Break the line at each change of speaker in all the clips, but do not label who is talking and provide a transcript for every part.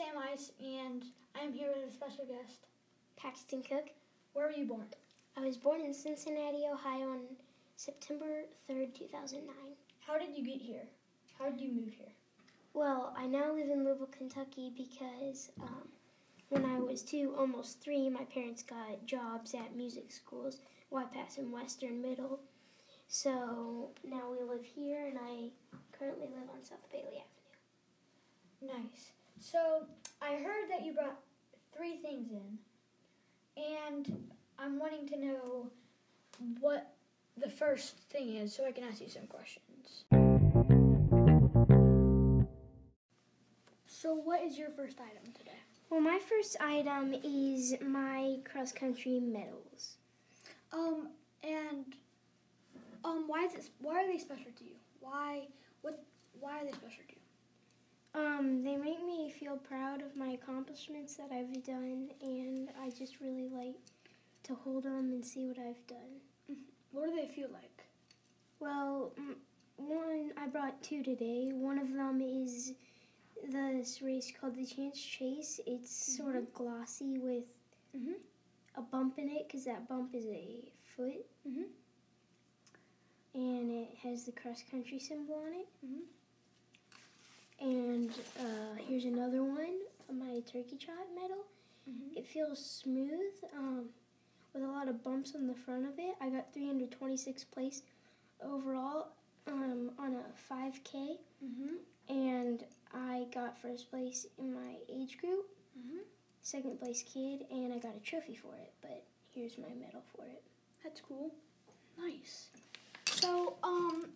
Sam Ice, and I am here with a special guest.
Paxton Cook.
Where were you born?
I was born in Cincinnati, Ohio on September 3rd, 2009.
How did you get here? How did you move here?
Well, I now live in Louisville, Kentucky because um, when I was two, almost three, my parents got jobs at music schools, Whitepass and Western Middle. So now we live here, and I currently live on South Bailey Avenue.
Nice. So I heard that you brought three things in, and I'm wanting to know what the first thing is so I can ask you some questions. So, what is your first item today?
Well, my first item is my cross country medals.
Um, and um, why is it? Why are they special to you? Why? What? Why are they special to you?
Um, they make me feel proud of my accomplishments that I've done, and I just really like to hold them and see what I've done.
What do they feel like?
Well, one I brought two today. One of them is this race called the Chance Chase. It's sort of glossy with
Mhm.
a bump in it because that bump is a foot,
Mhm.
and it has the cross country symbol on it. And uh, here's another one, my turkey trot medal.
Mhm.
It feels smooth, um, with a lot of bumps on the front of it. I got 326 place overall um, on a 5K,
Mhm.
and I got first place in my age group,
Mhm.
second place kid, and I got a trophy for it. But here's my medal for it.
That's cool. Nice. So, um,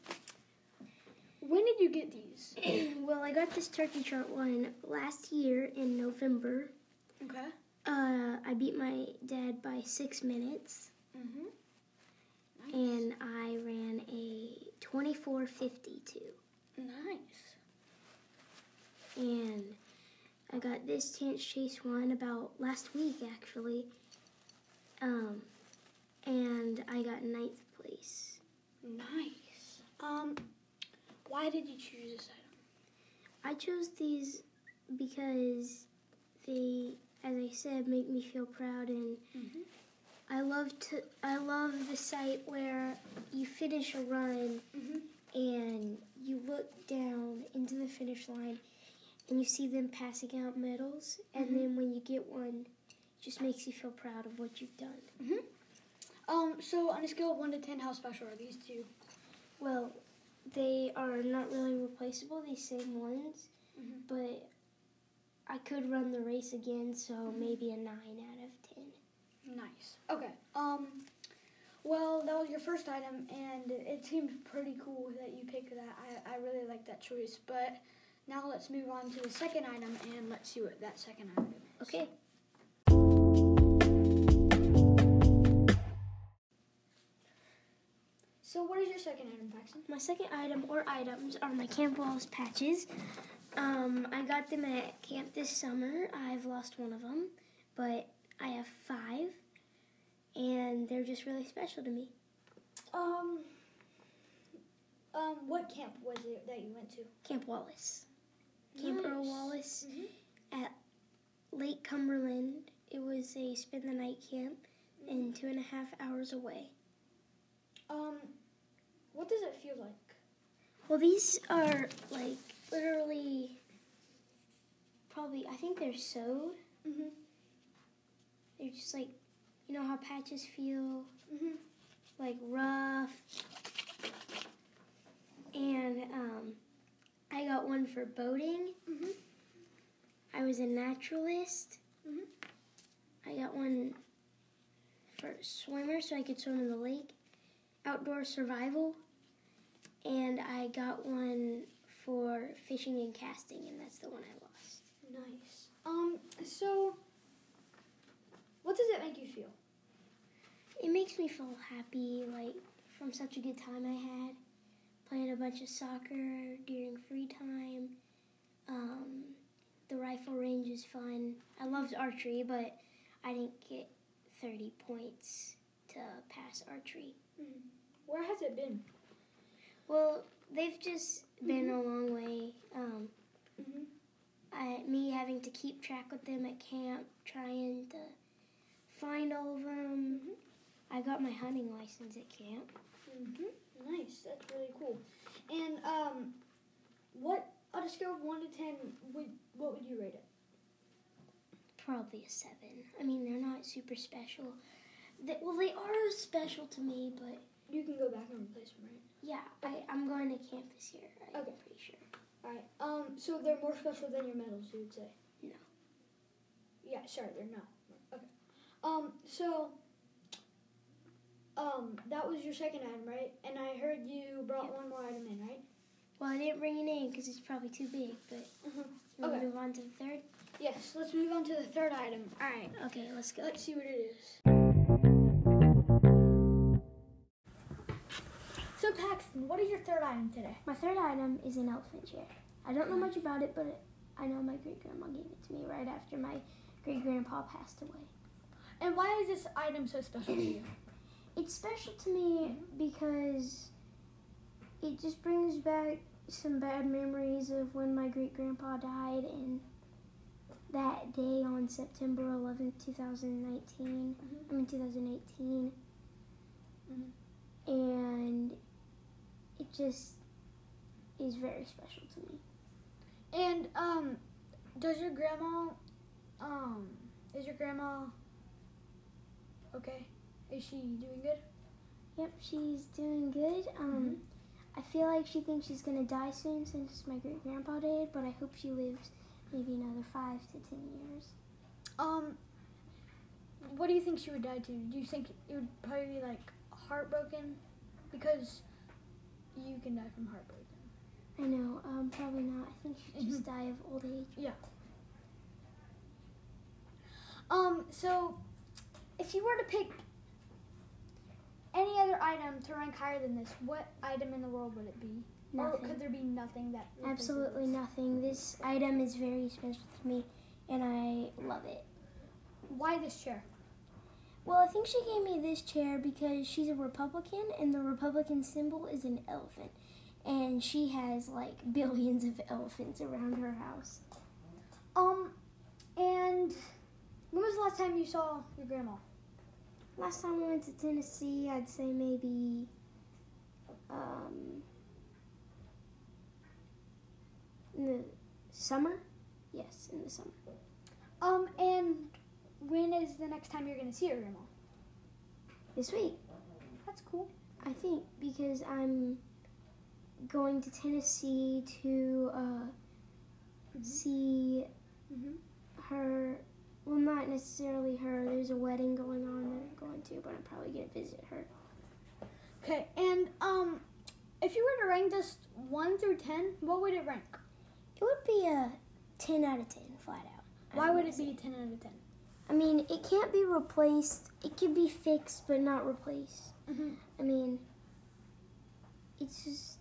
when did you get these?
well, I got this turkey trot one last year in November.
Okay.
Uh, I beat my dad by six minutes.
Mhm.
and I ran a 2452.
Nice.
And I got this Chance Chase one about last week actually. Um, and I got ninth place.
Nice. Um, why did you choose this item?
I chose these because they, as I said, make me feel proud and
Mhm.
I love to I love the sight where you finish a run
Mhm.
and you look down into the finish line and you see them passing out medals and
Mhm.
then when you get one it just makes you feel proud of what you've done
Um, so on a scale of one to ten, how special are these two?
well they are not really replaceable these same ones
Mhm.
but i could run the race again so maybe a 9 out of 10
Nice. Okay. Um, well, that was your first item, and it seemed pretty cool that you picked that. I, I really like that choice. But now let's move on to the second item, and let's see what that second item is.
okay
second item, Paxton?
My second item or items are my Camp Wallace patches. Um, I got them at camp this summer. I've lost one of them, but I have five, and they're just really special to me.
Um, um, what camp was it that you went to?
Camp Wallace. Camp Earl
Nice.
Wallace
Mhm.
at Lake Cumberland. It was a spend the night camp and two and a half hours away.
Um, what does it feel like?
Well, these are like literally probably, I think they're sewed.
Mm-hmm.
They're just like, you know how patches feel
Mm-hmm.
like rough. And um, I got one for boating.
Mm-hmm.
I was a naturalist.
Mhm.
I got one for swimmer so I could swim in the lake. Outdoor survival. And I got one for fishing and casting, and that's the one I lost.
Nice. Um, so what does it make you feel?
It makes me feel happy, like from such a good time I had. Playing a bunch of soccer during free time. Um, the rifle range is fun. I loved archery, but I didn't get 30 points to pass archery.
Where has it been?
Well, they've just been a long way. Um,
Mhm.
I me having to keep track with them at camp, trying to find all of them. I got my hunting license at camp.
hmm Nice. That's really cool. And um, what on a scale of one to ten, would what would you rate it?
Probably a seven. I mean, they're not super special. They, well, they are special to me, but
You can go back and replace them, right?
yeah, I, I'm going to camp this year. I'm
Okay.
pretty sure.
All right. Um, so they're more special than your medals, you would say?
No.
Yeah, sorry, they're not. Okay. Um, so, um, that was your second item, right? And I heard you brought
Yep.
one more item in, right?
Well, I didn't bring it in because it's probably too big, but
Mm-hmm. Okay.
move on to the third?
Yes. Let's move on to the third item. All right.
Okay, let's go.
Let's see what it is. Paxton, what is your third item today?
My third item is an elephant chair. I don't know much about it, but I know my great grandma gave it to me right after my great grandpa passed away.
And why is this item so special to you?
It's special to me because it just brings back some bad memories of when my great grandpa died and that day on September 11th, 2019. I mean, 2018.
Mhm.
And it just is very special to me.
And um, does your grandma, um, is your grandma okay? Is she doing good?
Yep, she's doing good. Um, I feel like she thinks she's gonna die soon since my great grandpa did, but I hope she lives maybe another five to ten years.
Um, what do you think she would die to? Do you think it would probably be like heartbroken? Because you can die from heartbreak.
I know, um, probably not. I think she'd just die of old age. Yeah.
Um, so if you were to pick any other item to rank higher than this, what item in the world would it be? Or could there be nothing that
Absolutely nothing. This item is very special to me, and I love it.
Why this chair?
Well, I think she gave me this chair because she's a Republican, and the Republican symbol is an elephant. And she has like billions of elephants around her house.
Um, and when was the last time you saw your grandma?
Last time I went to Tennessee, I'd say maybe um, in the summer. Yes, in the summer.
Um, and when is the next time you're gonna see your grandma?
This week,
That's cool.
I think, because I'm going to Tennessee to uh, see
Mhm.
her. Well, not necessarily her. There's a wedding going on that I'm going to, but I'm probably gonna visit her.
Okay, and um, if you were to rank this one through ten, what would it rank?
It would be a 10 out of 10, flat out.
Why would it be a ten out of ten?
I mean, it can't be replaced. It can be fixed, but not replaced.
Mm-hmm.
I mean, it's just.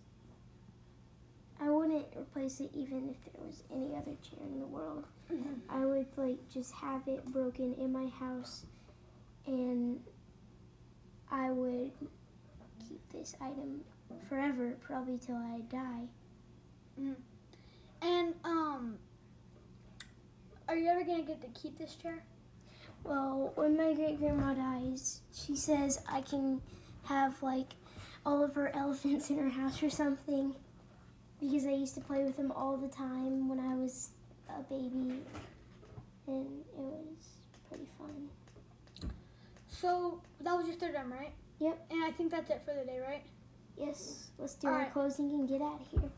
I wouldn't replace it even if there was any other chair in the world.
Mm-hmm.
I would, like, just have it broken in my house, and I would keep this item forever, probably till I die.
And um, are you ever gonna get to keep this chair?
Well, when my great grandma dies, she says I can have like all of her elephants in her house or something because I used to play with them all the time when I was a baby and it was pretty fun.
So that was your third item, right?
Yep.
And I think that's it for the day, right?
Yes, let's do
All
our
right.
closing and get out of here.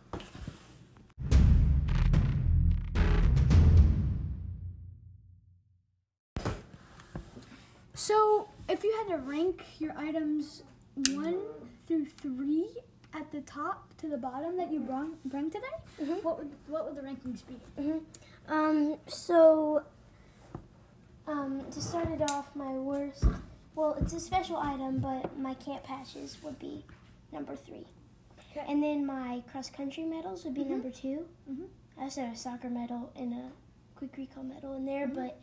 So if you had to rank your items one through three at the top to the bottom that you brought bring today,
Mhm.
what would what would the rankings be?
Um, so, um, to start it off, my worst, well, it's a special item, but my camp patches would be number three.
Okay.
And then my cross country medals would be
Mhm.
number 2
Mhm.
I also have a soccer medal and a quick recall medal in there,
Mhm.
but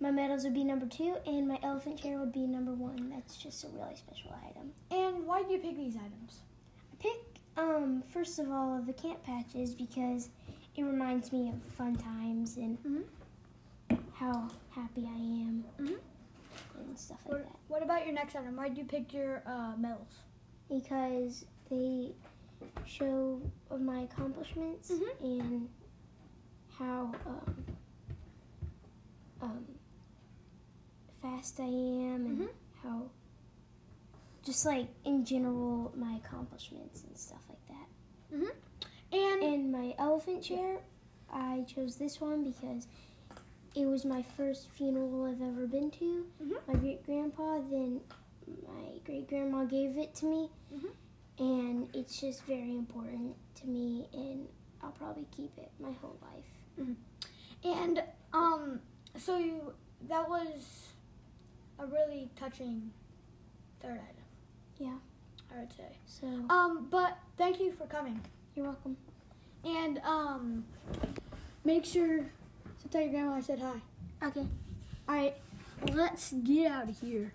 my medals would be number two, and my elephant chair would be number one. That's just a really special item.
And why do you pick these items?
I pick, um, first of all, the camp patches because it reminds me of fun times and
Mhm.
how happy I am
Mhm.
and stuff like
What,
that.
what about your next item? Why do you pick your uh, medals?
Because they show my accomplishments
Mhm.
and how um, um, fast I am and
Mhm.
how just like in general my accomplishments and stuff like that.
And
And my elephant chair, I chose this one because it was my first funeral I've ever been to.
Mhm.
My great grandpa, then my great grandma gave it to me,
Mhm.
and it's just very important to me, and I'll probably keep it my whole life.
and um, so you that was a really touching third item.
Yeah.
I would say.
So
Um, but thank you for coming.
you're welcome.
And um, make sure to tell your grandma I said hi.
Okay.
All right, let's get out of here.